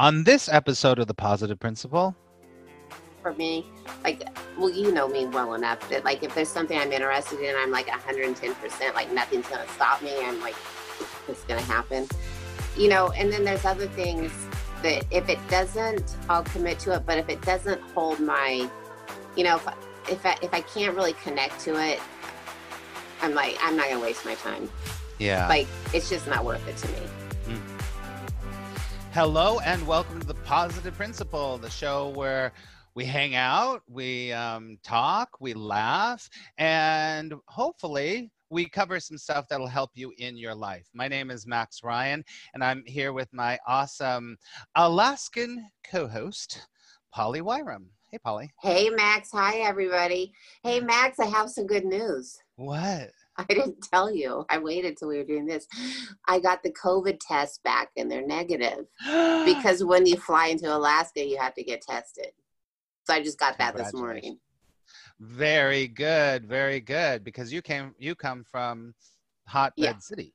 On this episode of The Positive Principle, for me, like, well, you know me well enough that, like, if there's something I'm interested in, I'm like 110%, like, nothing's going to stop me. I'm like, it's going to happen, you know. And then there's other things that if it doesn't, I'll commit to it. But if it doesn't hold my, you know, if, if I, if I can't really connect to it, I'm like, I'm not going to waste my time. yeah. Like, it's just not worth it to me. Hello and welcome to The Positive Principle, the show where we hang out, we um, talk, we laugh, and hopefully we cover some stuff that'll help you in your life. My name is Max Ryan, and I'm here with my awesome Alaskan co host, Polly Wirum. Hey, Polly. Hey, Max. Hi, everybody. Hey, Max, I have some good news. What? I didn't tell you. I waited till we were doing this. I got the COVID test back and they're negative because when you fly into Alaska, you have to get tested. So I just got that this morning. Very good, very good. Because you came, you come from Hotbed Yeah. City.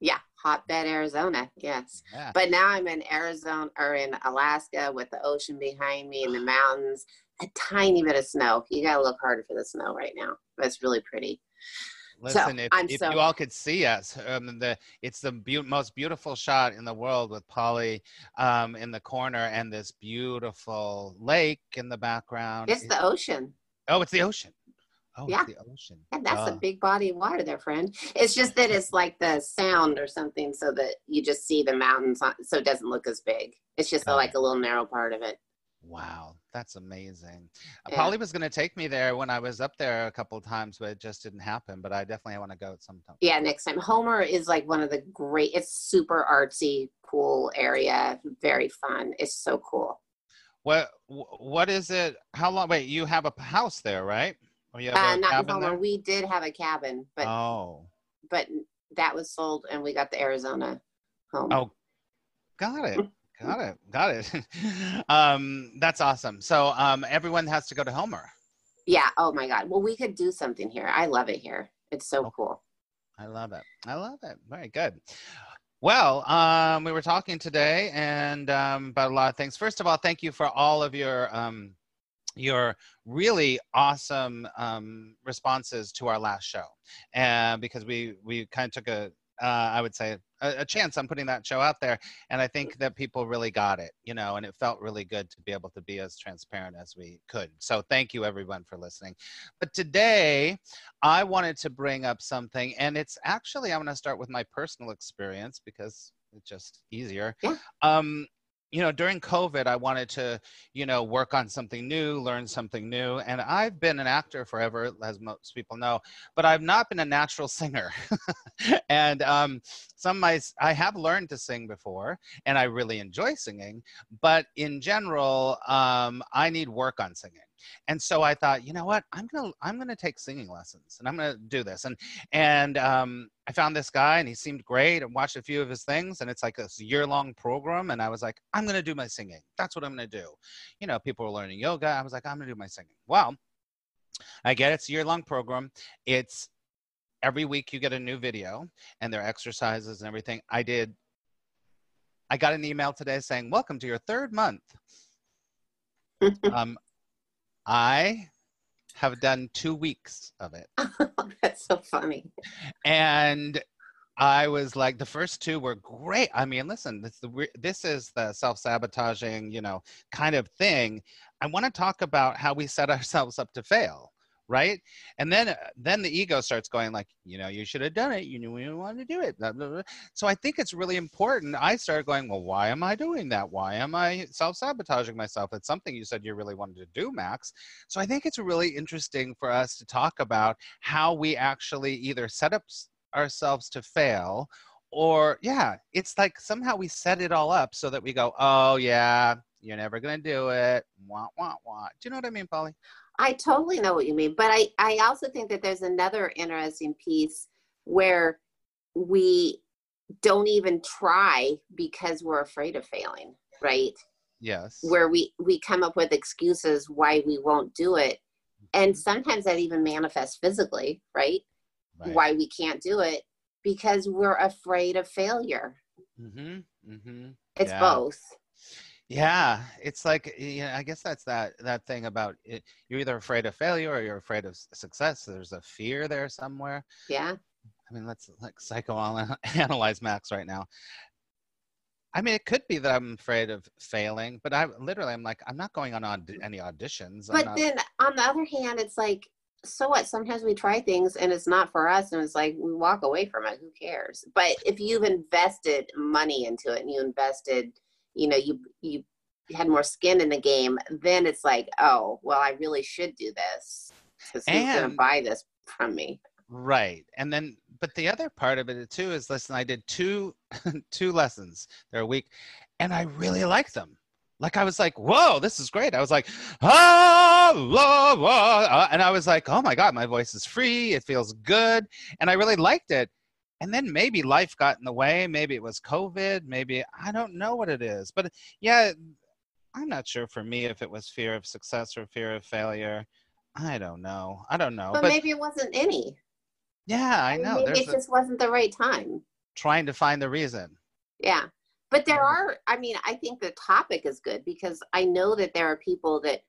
Yeah, hotbed Arizona. Yes. Yeah. But now I'm in Arizona or in Alaska with the ocean behind me and the mountains, a tiny bit of snow. You got to look harder for the snow right now. It's really pretty. Listen, if, I'm if so- you all could see us, um, the it's the beau- most beautiful shot in the world with Polly um, in the corner and this beautiful lake in the background. It's It- the ocean. oh, it's the ocean. Oh, Yeah. the ocean. And that's a big body of water there, friend. It's just that it's like the sound or something so that you just see the mountains on, so it doesn't look as big. It's just Got like a little narrow part of it. Wow, that's amazing. Uh, Yeah. Polly was going to take me there when I was up there a couple of times, but it just didn't happen. But I definitely want to go at some time. Yeah, next time. Homer is like one of the great, it's super artsy, cool area. Very fun. It's so cool. What what is it? How long? Wait, you have a house there, right? Or you have Uh, a not in Homer. there? We did have a cabin, but oh. but that was sold and we got the Arizona home. Oh, got it. Got it. Got it. um, that's awesome. So um, everyone has to go to Homer. Yeah. Oh my God. Well, we could do something here. I love it here. It's so Oh. cool. I love it. I love it. Very good. Well, um, we were talking today and um, about a lot of things. First of all, thank you for all of your um, your really awesome um, responses to our last show, and because we we kind of took a uh, I would say a, a chance on putting that show out there, and I think that people really got it, you know, and it felt really good to be able to be as transparent as we could. So thank you everyone for listening. But today, I wanted to bring up something, and it's actually I'm going to start with my personal experience because it's just easier. Yeah. Um, you know, during COVID, I wanted to, you know, work on something new, learn something new, and I've been an actor forever, as most people know, but I've not been a natural singer. and um, some of my, I have learned to sing before, and I really enjoy singing, but in general, um, I need work on singing. And so I thought, you know what, I'm gonna, I'm gonna take singing lessons, and I'm gonna do this. And and um, I found this guy, and he seemed great. and watched a few of his things, and it's like a year-long program. And I was like, I'm gonna do my singing. That's what I'm gonna do. You know, people were learning yoga. I was like, I'm gonna do my singing. Well, I get it's a year-long program. It's every week you get a new video, and there are exercises and everything. I did. I got an email today saying, "Welcome to your third month." um, I have done two weeks of it. That's so funny. and I was like, the first two were great. I mean, listen, this, the, this is the self sabotaging, you know, kind of thing. I want to talk about how we set ourselves up to fail, right? And then, uh, then the ego starts going like, you know, you should have done it. You knew you wanted to do it. blah, blah, blah. So I think it's really important. I started going, well, why am I doing that? Why am I self sabotaging myself? It's something you said you really wanted to do, Max. So I think it's really interesting for us to talk about how we actually either set up ourselves to fail or yeah it's like somehow we set it all up so that we go oh yeah you're never gonna do it wah wah wah do you know what i mean polly I totally know what you mean, but I, I also think that there's another interesting piece where we don't even try because we're afraid of failing, right? yes Where we we come up with excuses why we won't do it, and sometimes that even manifests physically, right? Right. Why we can't do it because we're afraid of failure. Mm-hmm. Mm-hmm. It's Yeah. both. Yeah, it's like yeah, I guess that's that that thing about it. You're either afraid of failure or you're afraid of success. There's a fear there somewhere. Yeah. I mean, let's like psychoanalyze Max right now. I mean, it could be that I'm afraid of failing, but I literally I'm like I'm not going on aud- any auditions. But not, then on the other hand, it's like, so what? Sometimes we try things and it's not for us, and it's like we walk away from it. Who cares? But if you've invested money into it and you invested, you know, you you had more skin in the game, then it's like, oh, well, I really should do this because who's going to buy this from me? Right. And then but the other part of it too is listen, I did two two lessons. They're a week and I really liked them. Like I was like, whoa, this is great. I was like, ah, la, la, uh, and I was like, oh my God, my voice is free. It feels good. And I really liked it. And then maybe life got in the way. Maybe it was COVID. Maybe I don't know what it is. But yeah, I'm not sure for me if it was fear of success or fear of failure. I don't know. I don't know. But, But, maybe it wasn't any. yeah, I mean, know. Maybe There's it just wasn't the right time. trying to find the reason. Yeah. But there Mhm. are I mean, I think the topic is good because I know that there are people that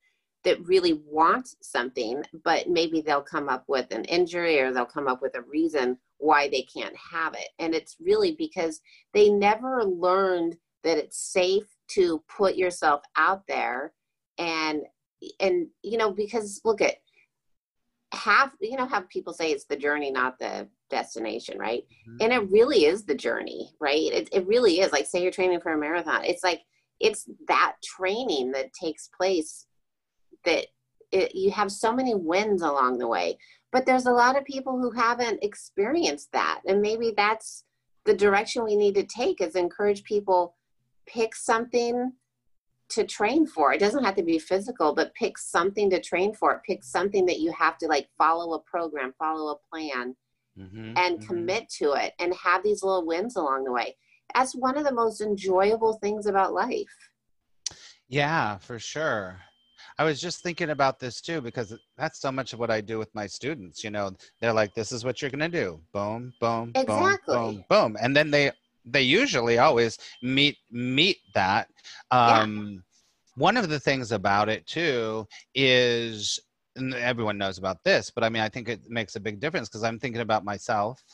that really want something, but maybe they'll come up with an injury or they'll come up with a reason why they can't have it. And it's really because they never learned that it's safe to put yourself out there and and you know because look at half you know how people say it's the journey not the destination right? Mhm. and it really is the journey right? It, it really is. Like say you're training for a marathon. It's like it's that training that takes place that it, you have so many wins along the way but there's a lot of people who haven't experienced that and maybe that's the direction we need to take is encourage people pick something to train for it doesn't have to be physical but pick something to train for pick something that you have to like follow a program follow a plan Mhm, and mhm. commit to it and have these little wins along the way. That's one of the most enjoyable things about life. Yeah, for sure. I was just thinking about this too because that's so much of what I do with my students. You know, they're like, "This is what you're gonna do." Boom, boom, Exactly. boom, boom, boom, and then they they usually always meet meet that. Yeah. Um, One of the things about it too is, and everyone knows about this, but I mean, I think it makes a big difference because I'm thinking about myself.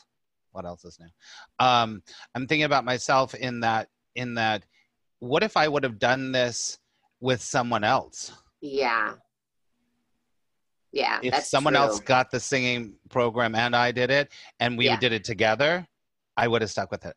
What else is new? Um, I'm thinking about myself in that in that. What if I would have done this with someone else? Yeah. Yeah. if someone true. else got the singing program and I did it and we Yeah. did it together, I would have stuck with it.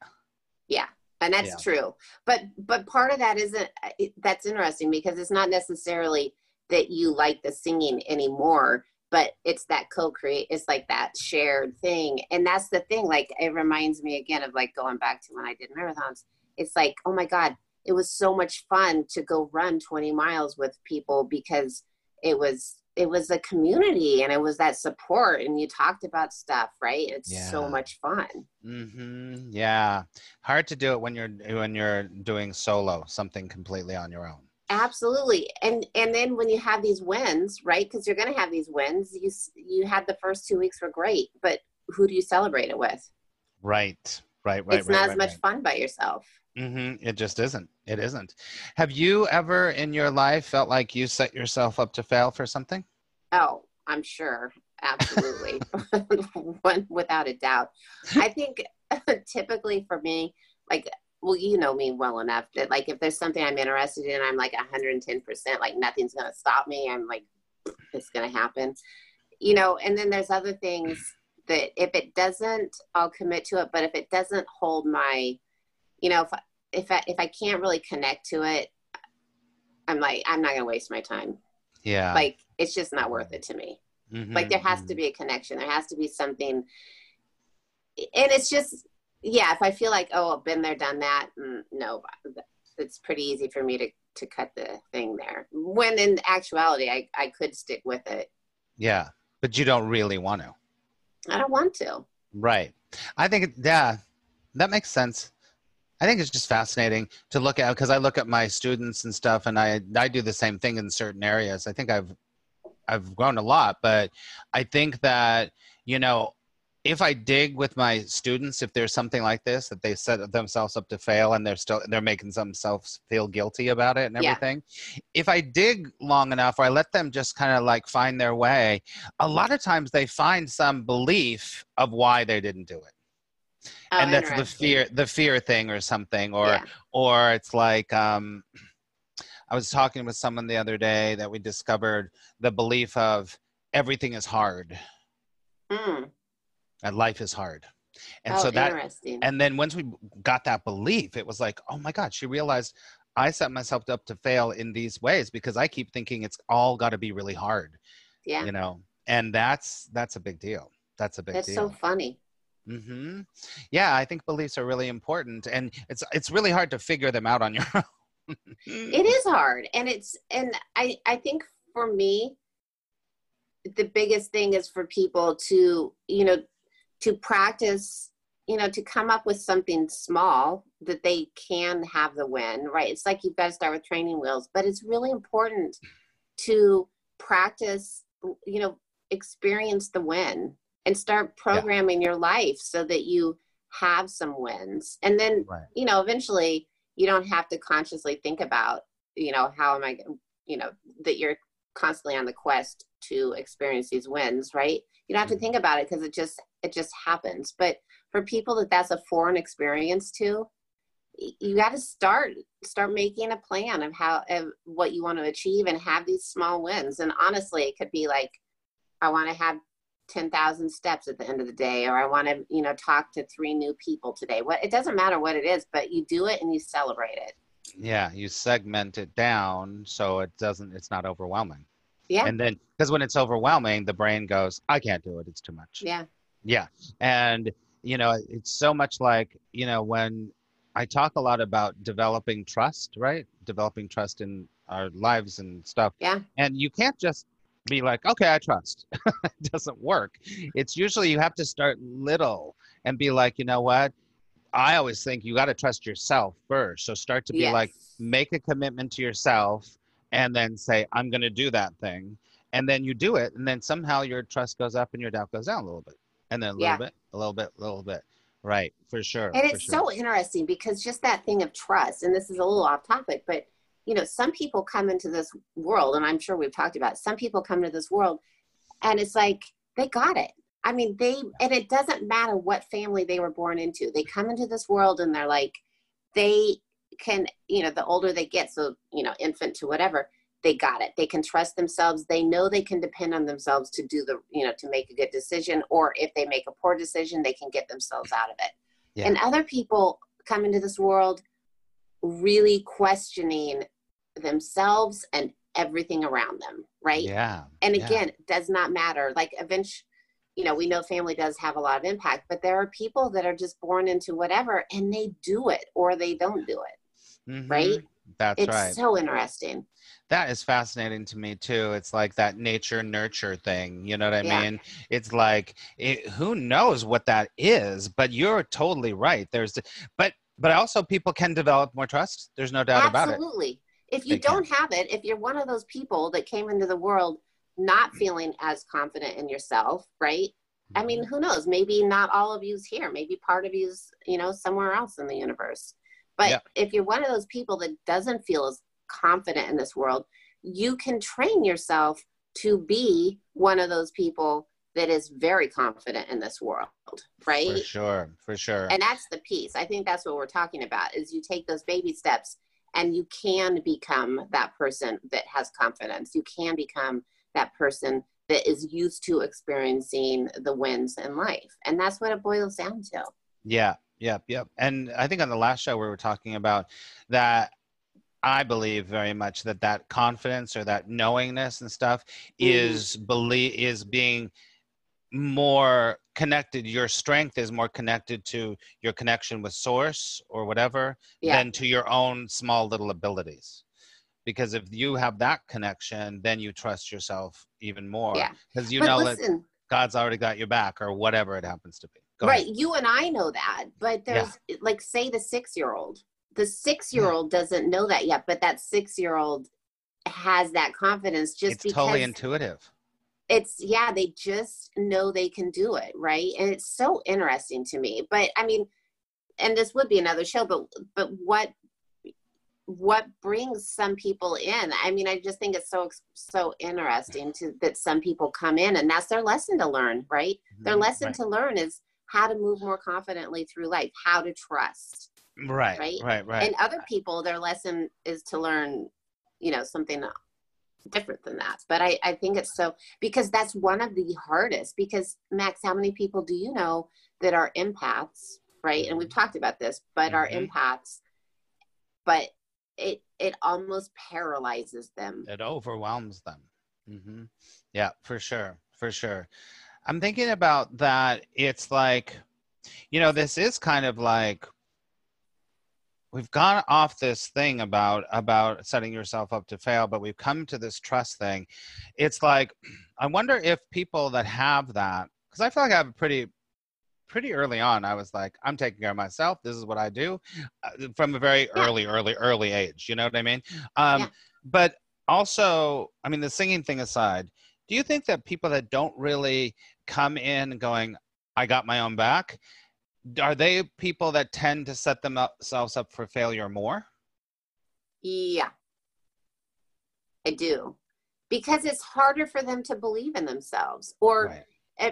Yeah. And that's Yeah. true. But but part of that isn't it- that's interesting because it's not necessarily that you like the singing anymore, but it's that co-create it's like that shared thing. And that's the thing like it reminds me again of like going back to when I did marathons. It's like, "Oh my god, it was so much fun to go run 20 miles with people because it was it was a community and it was that support and you talked about stuff, right? It's so much fun. mm-hmm. Yeah, hard to do it when you're when you're doing solo, something completely on your own. Absolutely, and and then when you have these wins, right? Because you're going to have these wins. You you had the first two weeks were great, but who do you celebrate it with? Right, right, right. it's right, not right, as much fun by yourself. hmm It just isn't. It isn't. Have you ever in your life felt like you set yourself up to fail for something? Oh, I'm sure, absolutely, one without a doubt. I think typically for me, like, well, you know me well enough that like if there's something I'm interested in, I'm like 110 percent. Like nothing's going to stop me. I'm like, it's going to happen, you know. And then there's other things that if it doesn't, I'll commit to it. But if it doesn't hold my, you know, if I, if I, if I can't really connect to it, I'm like, I'm not going to waste my time. Yeah. Like it's just not worth it to me like Mhm, there has mhm. to be a connection there has to be something and it's just yeah if i feel like oh i've been there done that mm, no it's pretty easy for me to to cut the thing there when in actuality i i could stick with it Yeah, but you don't really want to. I don't want to Right. I think, yeah, that makes sense. I think it's just fascinating to look at because I look at my students and stuff, and I I do the same thing in certain areas. I think I've I've grown a lot, but I think that you know if I dig with my students, if there's something like this that they set themselves up to fail and they're still they're making themselves feel guilty about it and Yeah. everything, if I dig long enough or I let them just kind of like find their way, a lot of times they find some belief of why they didn't do it. Oh, and that's the fear the fear thing or something or Yeah. or it's like um i was talking with someone the other day that we discovered the belief of everything is hard Hmm. And life is hard and oh, so that interesting. and then once we got that belief it was like oh my god she realized i set myself up to fail in these ways because i keep thinking it's all got to be really hard yeah. you know and that's that's a big deal that's a big That's deal so funny. mm-hmm. Yeah, I think beliefs are really important, and it's it's really hard to figure them out on your own. it is hard and it's and i i think for me the biggest thing is for people to you know to practice you know to come up with something small that they can have the win right it's like you've got to start with training wheels but it's really important to practice you know experience the win and start programming your life so that you have some wins and then Right. you know eventually you don't have to consciously think about you know how am i you know that you're constantly on the quest to experience these wins right you don't have to Mhm. think about it because it just it just happens. But for people that that's a foreign experience to you got to start start making a plan of how of what you want to achieve and have these small wins. And honestly it could be like i want to have 10,000 steps at the end of the day or i want to you know talk to three new people today. What it doesn't matter what it is but you do it and you celebrate it. Yeah, you segment it down so it doesn't it's not overwhelming. yeah. And then because when it's overwhelming, the brain goes, I can't do it, it's too much. yeah Yeah. And you know, it's so much like, you know, when I talk a lot about developing trust, right? Developing trust in our lives and stuff. Yeah. And you can't just be like, okay, I trust. it doesn't work. It's usually you have to start little and be like, you know what? I always think you got to trust yourself first. So start to be yes. like, make a commitment to yourself and then say, I'm going to do that thing. And then you do it. And then somehow your trust goes up and your doubt goes down a little bit. And then a little Yeah. bit, a little bit, a little bit. Right. For sure. and for it's sure. so interesting because just that thing of trust and this is a little off topic but you know some people come into this world and i'm sure we've talked about it, some people come into this world and it's like they got it i mean they and it doesn't matter what family they were born into they come into this world and they're like they can you know the older they get so you know infant to whatever they got it they can trust themselves they know they can depend on themselves to do the you know to make a good decision or if they make a poor decision they can get themselves out of it Yeah. and other people come into this world really questioning themselves and everything around them right Yeah. and yeah. again it does not matter like eventually you know we know family does have a lot of impact but there are people that are just born into whatever and they do it or they don't do it Mhm. right? That's it's right. so interesting That is fascinating to me too. It's like that nature nurture thing. You know what I Yeah. mean? It's like it, who knows what that is, but you're totally right. There's, but but also people can develop more trust. There's no doubt about it. absolutely if you They don't have it if you're one of those people that came into the world not feeling as confident in yourself right I mean, Mm-hmm. who knows? Maybe not all of you's here. Maybe part of you's, you know, somewhere else in the universe. But Yeah. if you're one of those people that doesn't feel as confident in this world, you can train yourself to be one of those people that is very confident in this world, for right? sure, for sure. And that's the piece. I think that's what we're talking about is you take those baby steps and you can become that person that has confidence. You can become that person that is used to experiencing the wins in life. And that's what it boils down to. Yeah, yep, yep. And I think on the last show we were talking about that. I believe very much that that confidence or that knowingness and stuff Mhm. is believe is being more connected. Your strength is more connected to your connection with source or whatever Yeah. than to your own small little abilities. Because if you have that connection, then you trust yourself even more. Yeah. Because you but know that God's already got your back or whatever it happens to be. Go right, ahead. you and I know that, but there's like say the 6-year-old. The 6-year-old doesn't know that yet, but that 6-year-old has that confidence just It's because totally intuitive. it's yeah they just know they can do it right and it's so interesting to me but i mean and this would be another show but but what what brings some people in i mean i just think it's so so interesting to that some people come in and that's their lesson to learn right mm-hmm. their lesson right. to learn is how to move more confidently through life how to trust right right? right right. And other people their lesson is to learn you know something different than that. But i i think it's so because that's one of the hardest because max how many people do you know that are empaths right? And we've mm-hmm. talked about this but mm-hmm. are empaths but it it almost paralyzes them. It overwhelms them. Mm-hmm. yeah for sure for sure. I'm thinking about that it's like you know this is kind of like we've gone off this thing about about setting yourself up to fail but we've come to this trust thing it's like i wonder if people that have that because i feel like i have a pretty pretty early on i was like i'm taking care of myself this is what i do uh, from a very yeah. early early early age you know what i mean um, yeah. but also i mean the singing thing aside do you think that people that don't really come in going i got my own back are they people that tend to set themselves up for failure more? Yeah, I do. Because it's harder for them to believe in themselves or right.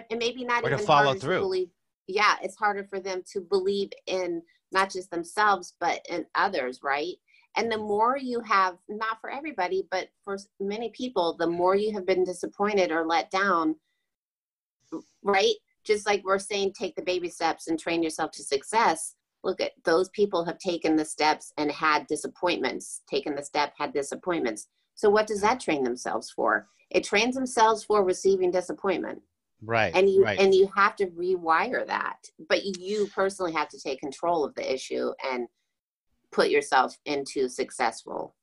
and maybe not or even to follow through. To believe, yeah, it's harder for them to believe in not just themselves but in others, right? And the mm-hmm. more you have, not for everybody, but for many people, the more you have been disappointed or let down, right? Just like we're saying take the baby steps and train yourself to success. Look at those people have taken the steps and had disappointments taken the step had disappointments. So what does that train themselves for? It trains themselves for receiving disappointment. Right and you right. and you have to rewire that. But you personally have to take control of the issue and put yourself into successful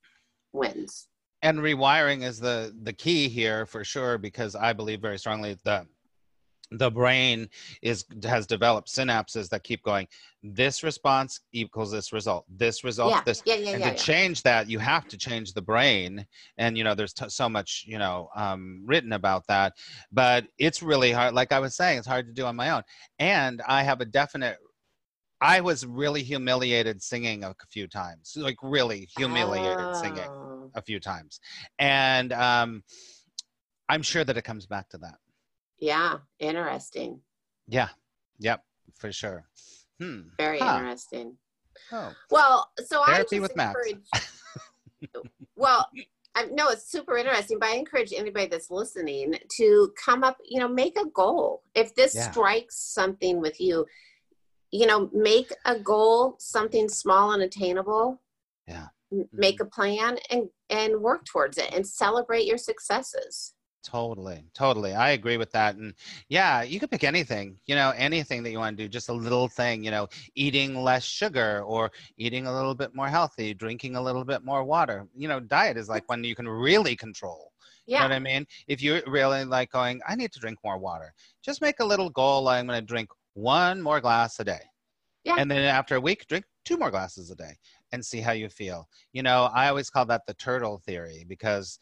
wins. And rewiring is the the key here for sure because i believe very strongly that the brain is has developed synapses that keep going this response equals this result this result yeah, this. Yeah, yeah, and to change that you have to change the brain. And you know there's t- so much you know um, written about that. But it's really hard like i was saying it's hard to do on my own. And i have a definite i was really humiliated singing a few times like really humiliated oh. singing a few times. And um, i'm sure that it comes back to that yeah, interesting. Yeah, yep, for sure. Hmm. Very huh. interesting. Oh. Well, so Therapy I with encourage. well, I know it's super interesting, but I encourage anybody that's listening to come up, you know, make a goal. If this yeah. strikes something with you, you know, make a goal, something small and attainable. Yeah. Make mm-hmm. a plan and and work towards it and celebrate your successes. Totally, totally. I agree with that. And yeah, you could pick anything, you know, anything that you want to do, just a little thing, you know, eating less sugar or eating a little bit more healthy, drinking a little bit more water. You know, diet is mm. like when you can really control. Yeah. You know what I mean? If you're really like going, I need to drink more water, just make a little goal. I'm going to drink one more glass a day. Yeah. And then after a week, drink two more glasses a day and see how you feel. You know, I always call that the turtle theory because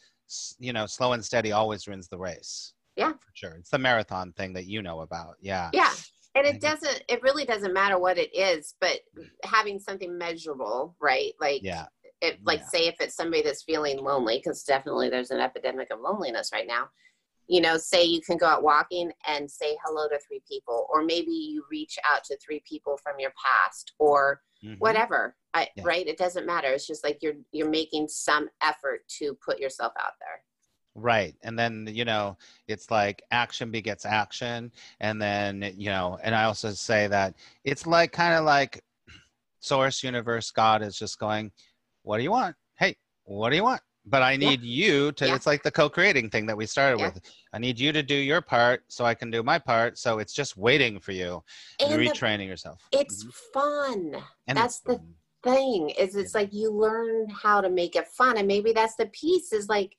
you know, slow and steady always wins the race. Yeah. For sure. It's the marathon thing that you know about. Yeah. Yeah. And it doesn't, it really doesn't matter what it is, but having something measurable, right? Like, yeah. It, like yeah. say if it's somebody that's feeling lonely, because definitely there's an epidemic of loneliness right now. You know, say you can go out walking and say hello to three people, or maybe you reach out to three people from your past, or mm-hmm. whatever. I, yeah. right? It doesn't matter. It's just like you're you're making some effort to put yourself out there. Right. And then you know it's like action begets action. And then you know and i also say that it's like kind of like source universe god is just going what do you want? Hey what do you want but I need yeah. you to, yeah. it's like the co creating thing that we started yeah. with. I need you to do your part so I can do my part. So it's just waiting for you and, retraining the, yourself. It's mm-hmm. fun. And that's the thing is it's like you learn how to make it fun. And maybe that's the piece is like,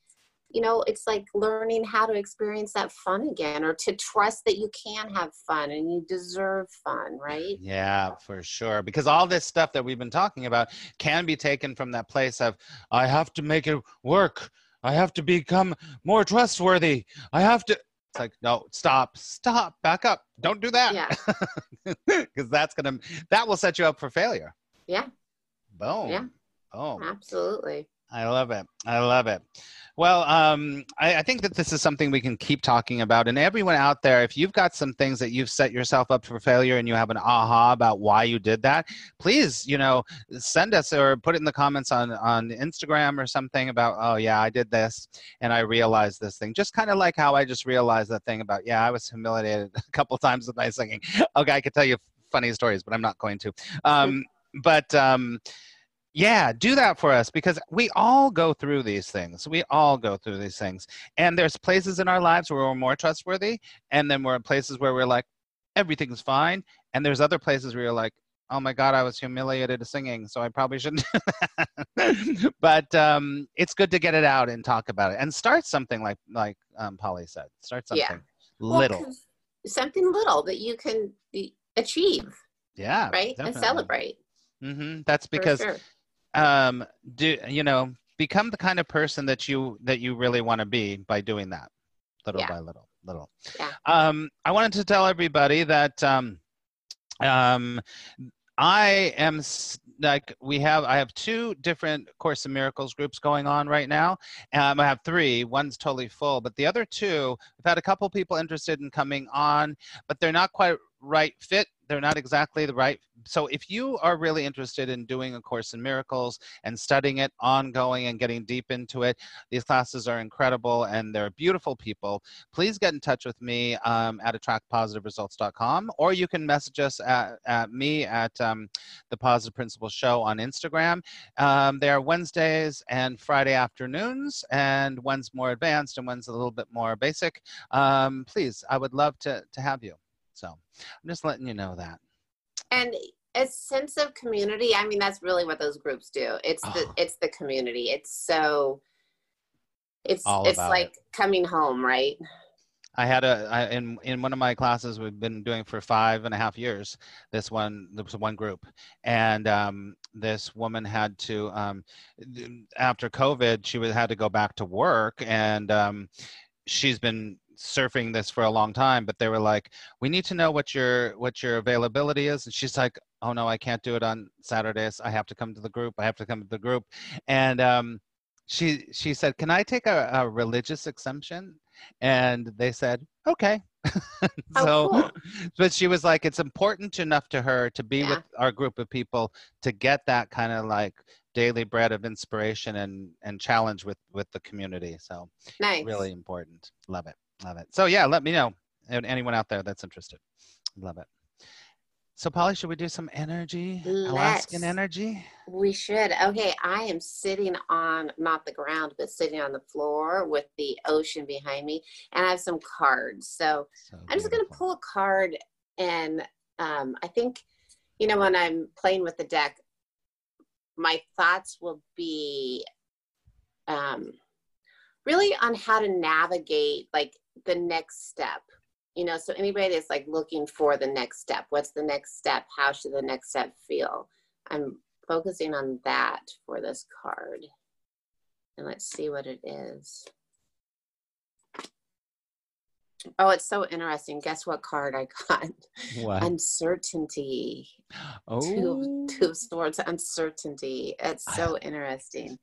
you know, it's like learning how to experience that fun again or to trust that you can have fun and you deserve fun, right? Yeah, for sure. Because all this stuff that we've been talking about can be taken from that place of, I have to make it work. I have to become more trustworthy. I have to. It's like, no, stop, stop, back up. Don't do that. Yeah. Because that's gonna that will set you up for failure. Yeah. Boom. Yeah. Boom. Absolutely. I love it. I love it. Well, um, I, I, think that this is something we can keep talking about. And everyone out there, if you've got some things that you've set yourself up for failure and you have an aha about why you did that, please, you know, send us or put it in the comments on on Instagram or something about, oh yeah, I did this and I realized this thing. Just kind of like how I just realized that thing about, yeah, I was humiliated a couple times with my singing. Okay, I could tell you funny stories, but I'm not going to. Um, but um, yeah, do that for us because we all go through these things. We all go through these things. And there's places in our lives where we're more trustworthy, and then we're in places where we're like, everything's fine. And there's other places where you're like, oh my God, I was humiliated singing, so I probably shouldn't do that. but um, it's good to get it out and talk about it and start something like like um, Polly said. Start something Yeah. little. Well, something little that you can achieve, yeah. right? And celebrate. hmm That's because sure. Um do you know become the kind of person that you that you really want to be by doing that little Yeah. by little little Yeah. um i wanted to tell everybody that um um i am like we have i have two different course in miracles groups going on right now um, i have three one's totally full but the other two we've had a couple people interested in coming on but they're not quite right fit they're not exactly the right so if you are really interested in doing a course in miracles and studying it ongoing and getting deep into it these classes are incredible and they're beautiful people please get in touch with me um, at attractpositiveresults.com or you can message us at, at me at um, the positive principles show on instagram. Um, they are wednesdays and friday afternoons and one's more advanced and one's a little bit more basic. Um, please i would love to, to have you so i'm just letting you know that. And a sense of community i mean that's really what those groups do. It's the Oh. it's the community. It's so it's All it's like coming home right? I had a I, in in one of my classes we've been doing for five and a half years. This one there was one group, and um, this woman had to um, after COVID she was had to go back to work, and um, she's been surfing this for a long time. But they were like, "We need to know what your what your availability is," and she's like, "Oh no, I can't do it on Saturdays. I have to come to the group. I have to come to the group," and um, she she said, "Can I take a, a religious exemption?" and they said okay Oh, so cool. but she was like it's important enough to her to be Yeah. with our group of people to get that kind of like daily bread of inspiration and and challenge with with the community so nice really important love it love it. So yeah let me know and anyone out there that's interested. Love it. So polly should we do some energy alaskan Let's. energy? We should. Okay i am sitting on not the ground but sitting on the floor with the ocean behind me and i have some cards. So so I'm just gonna pull a card, and um, I think, you know, when I'm playing with the deck, my thoughts will be um, really on how to navigate like the next step. You know, so anybody that's like looking for the next step, what's the next step? How should the next step feel? I'm focusing on that for this card. And let's see what it is. Oh, it's so interesting. Guess what card I got? what Uncertainty. oh Two, two swords, uncertainty. It's so interesting.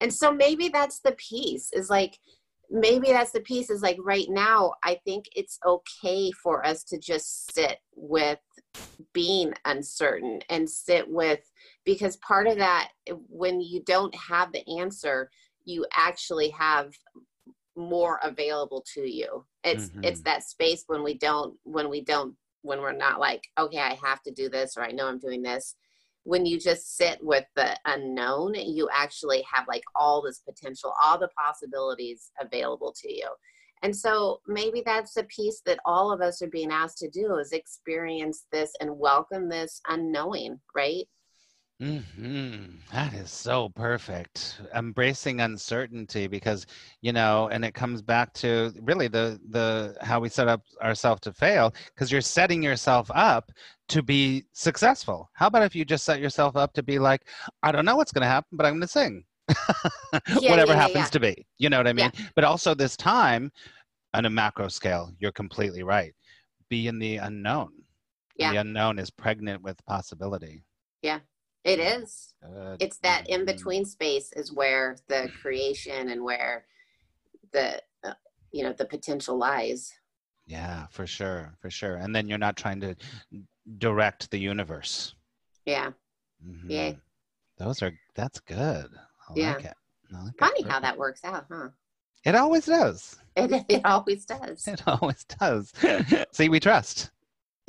And so maybe that's the piece is like, maybe that's the piece is like right now, I think it's okay for us to just sit with being uncertain and sit with, because part of that, when you don't have the answer, you actually have more available to you it's it's Mhm. that space when we don't when we don't when we're not like okay i have to do this or i know i'm doing this when you just sit with the unknown you actually have like all this potential all the possibilities available to you. And so maybe that's the piece that all of us are being asked to do is experience this and welcome this unknowing right hmm That is so perfect. Embracing uncertainty because, you know, and it comes back to really the the how we set up ourselves to fail because you're setting yourself up to be successful. How about if you just set yourself up to be like, I don't know what's going to happen, but I'm going to sing. Yeah, Whatever yeah, yeah, happens yeah. to be. You know what I mean? But also this time on a macro scale, you're completely right. Be in the unknown. Yeah. The unknown is pregnant with possibility. It is. Good. It's that in Mhm. between space is where the creation and where the uh, you know the potential lies. Yeah, for sure, for sure. And then you're not trying to direct the universe. Yeah. Yay. Mhm. Those are that's good. I Yeah. like it. I like it. Funny how that works out, huh? It always does. It, it always does. It always does. See, we trust.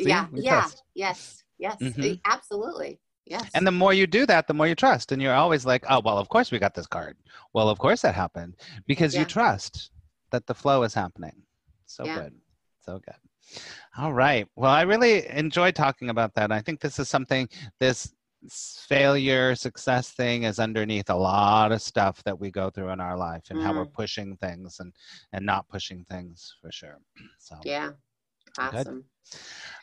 See? yeah. We Yeah. trust. Yes. Yes. Mhm. Absolutely. Yes. And the more you do that, the more you trust. And you're always like, oh, well, of course we got this card. Well, of course that happened because Yeah. you trust that the flow is happening. So Yeah. good. So good. All right. Well, I really enjoy talking about that. I think this is something, this failure, success thing is underneath a lot of stuff that we go through in our life and how we're Mm. pushing things and, and not pushing things for sure. So, yeah. Awesome.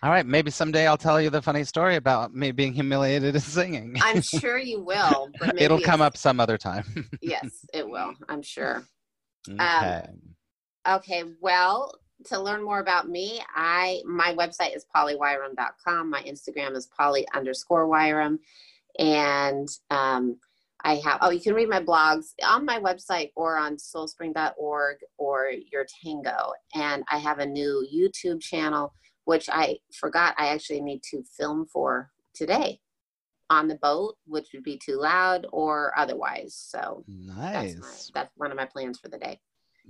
All right. Maybe someday I'll tell you the funny story about me being humiliated in singing. I'm sure you will. It'll come up some other time. Yes, it will. I'm sure. okay. Okay, well, to learn more about me, I my website is pollywirum.com. My Instagram is polly underscore wirum. And um, I have, oh, you can read my blogs on my website or on soulspring.org or your tango. And I have a new YouTube channel, which I forgot I actually need to film for today on the boat, which would be too loud or otherwise. So that's, my, nice. that's one of my plans for the day.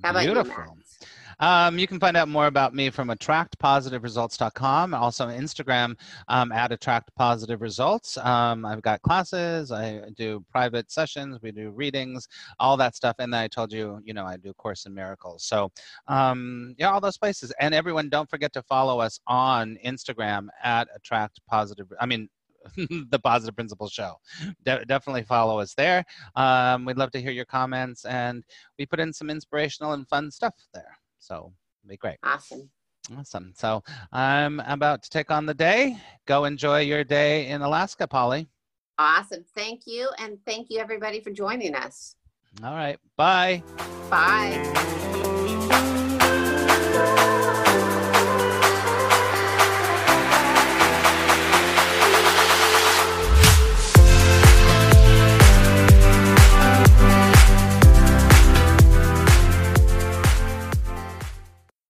How about you, Beautiful. Max? Um, you can find out more about me from attractpositiveresults.com. Also Instagram um, at attractpositiveresults. Um, I've got classes. I do private sessions. We do readings, all that stuff. And then I told you, you know, I do Course in Miracles. So um, yeah, all those places. And everyone, don't forget to follow us on Instagram at attract positive. I mean, the Positive Principles Show. De- definitely follow us there. Um, we'd love to hear your comments, and we put in some inspirational and fun stuff there. So it'd be great. Awesome. Awesome. So I'm about to take on the day. Go enjoy your day in Alaska, Polly. Awesome. Thank you. And thank you, everybody, for joining us. All right. Bye. Bye.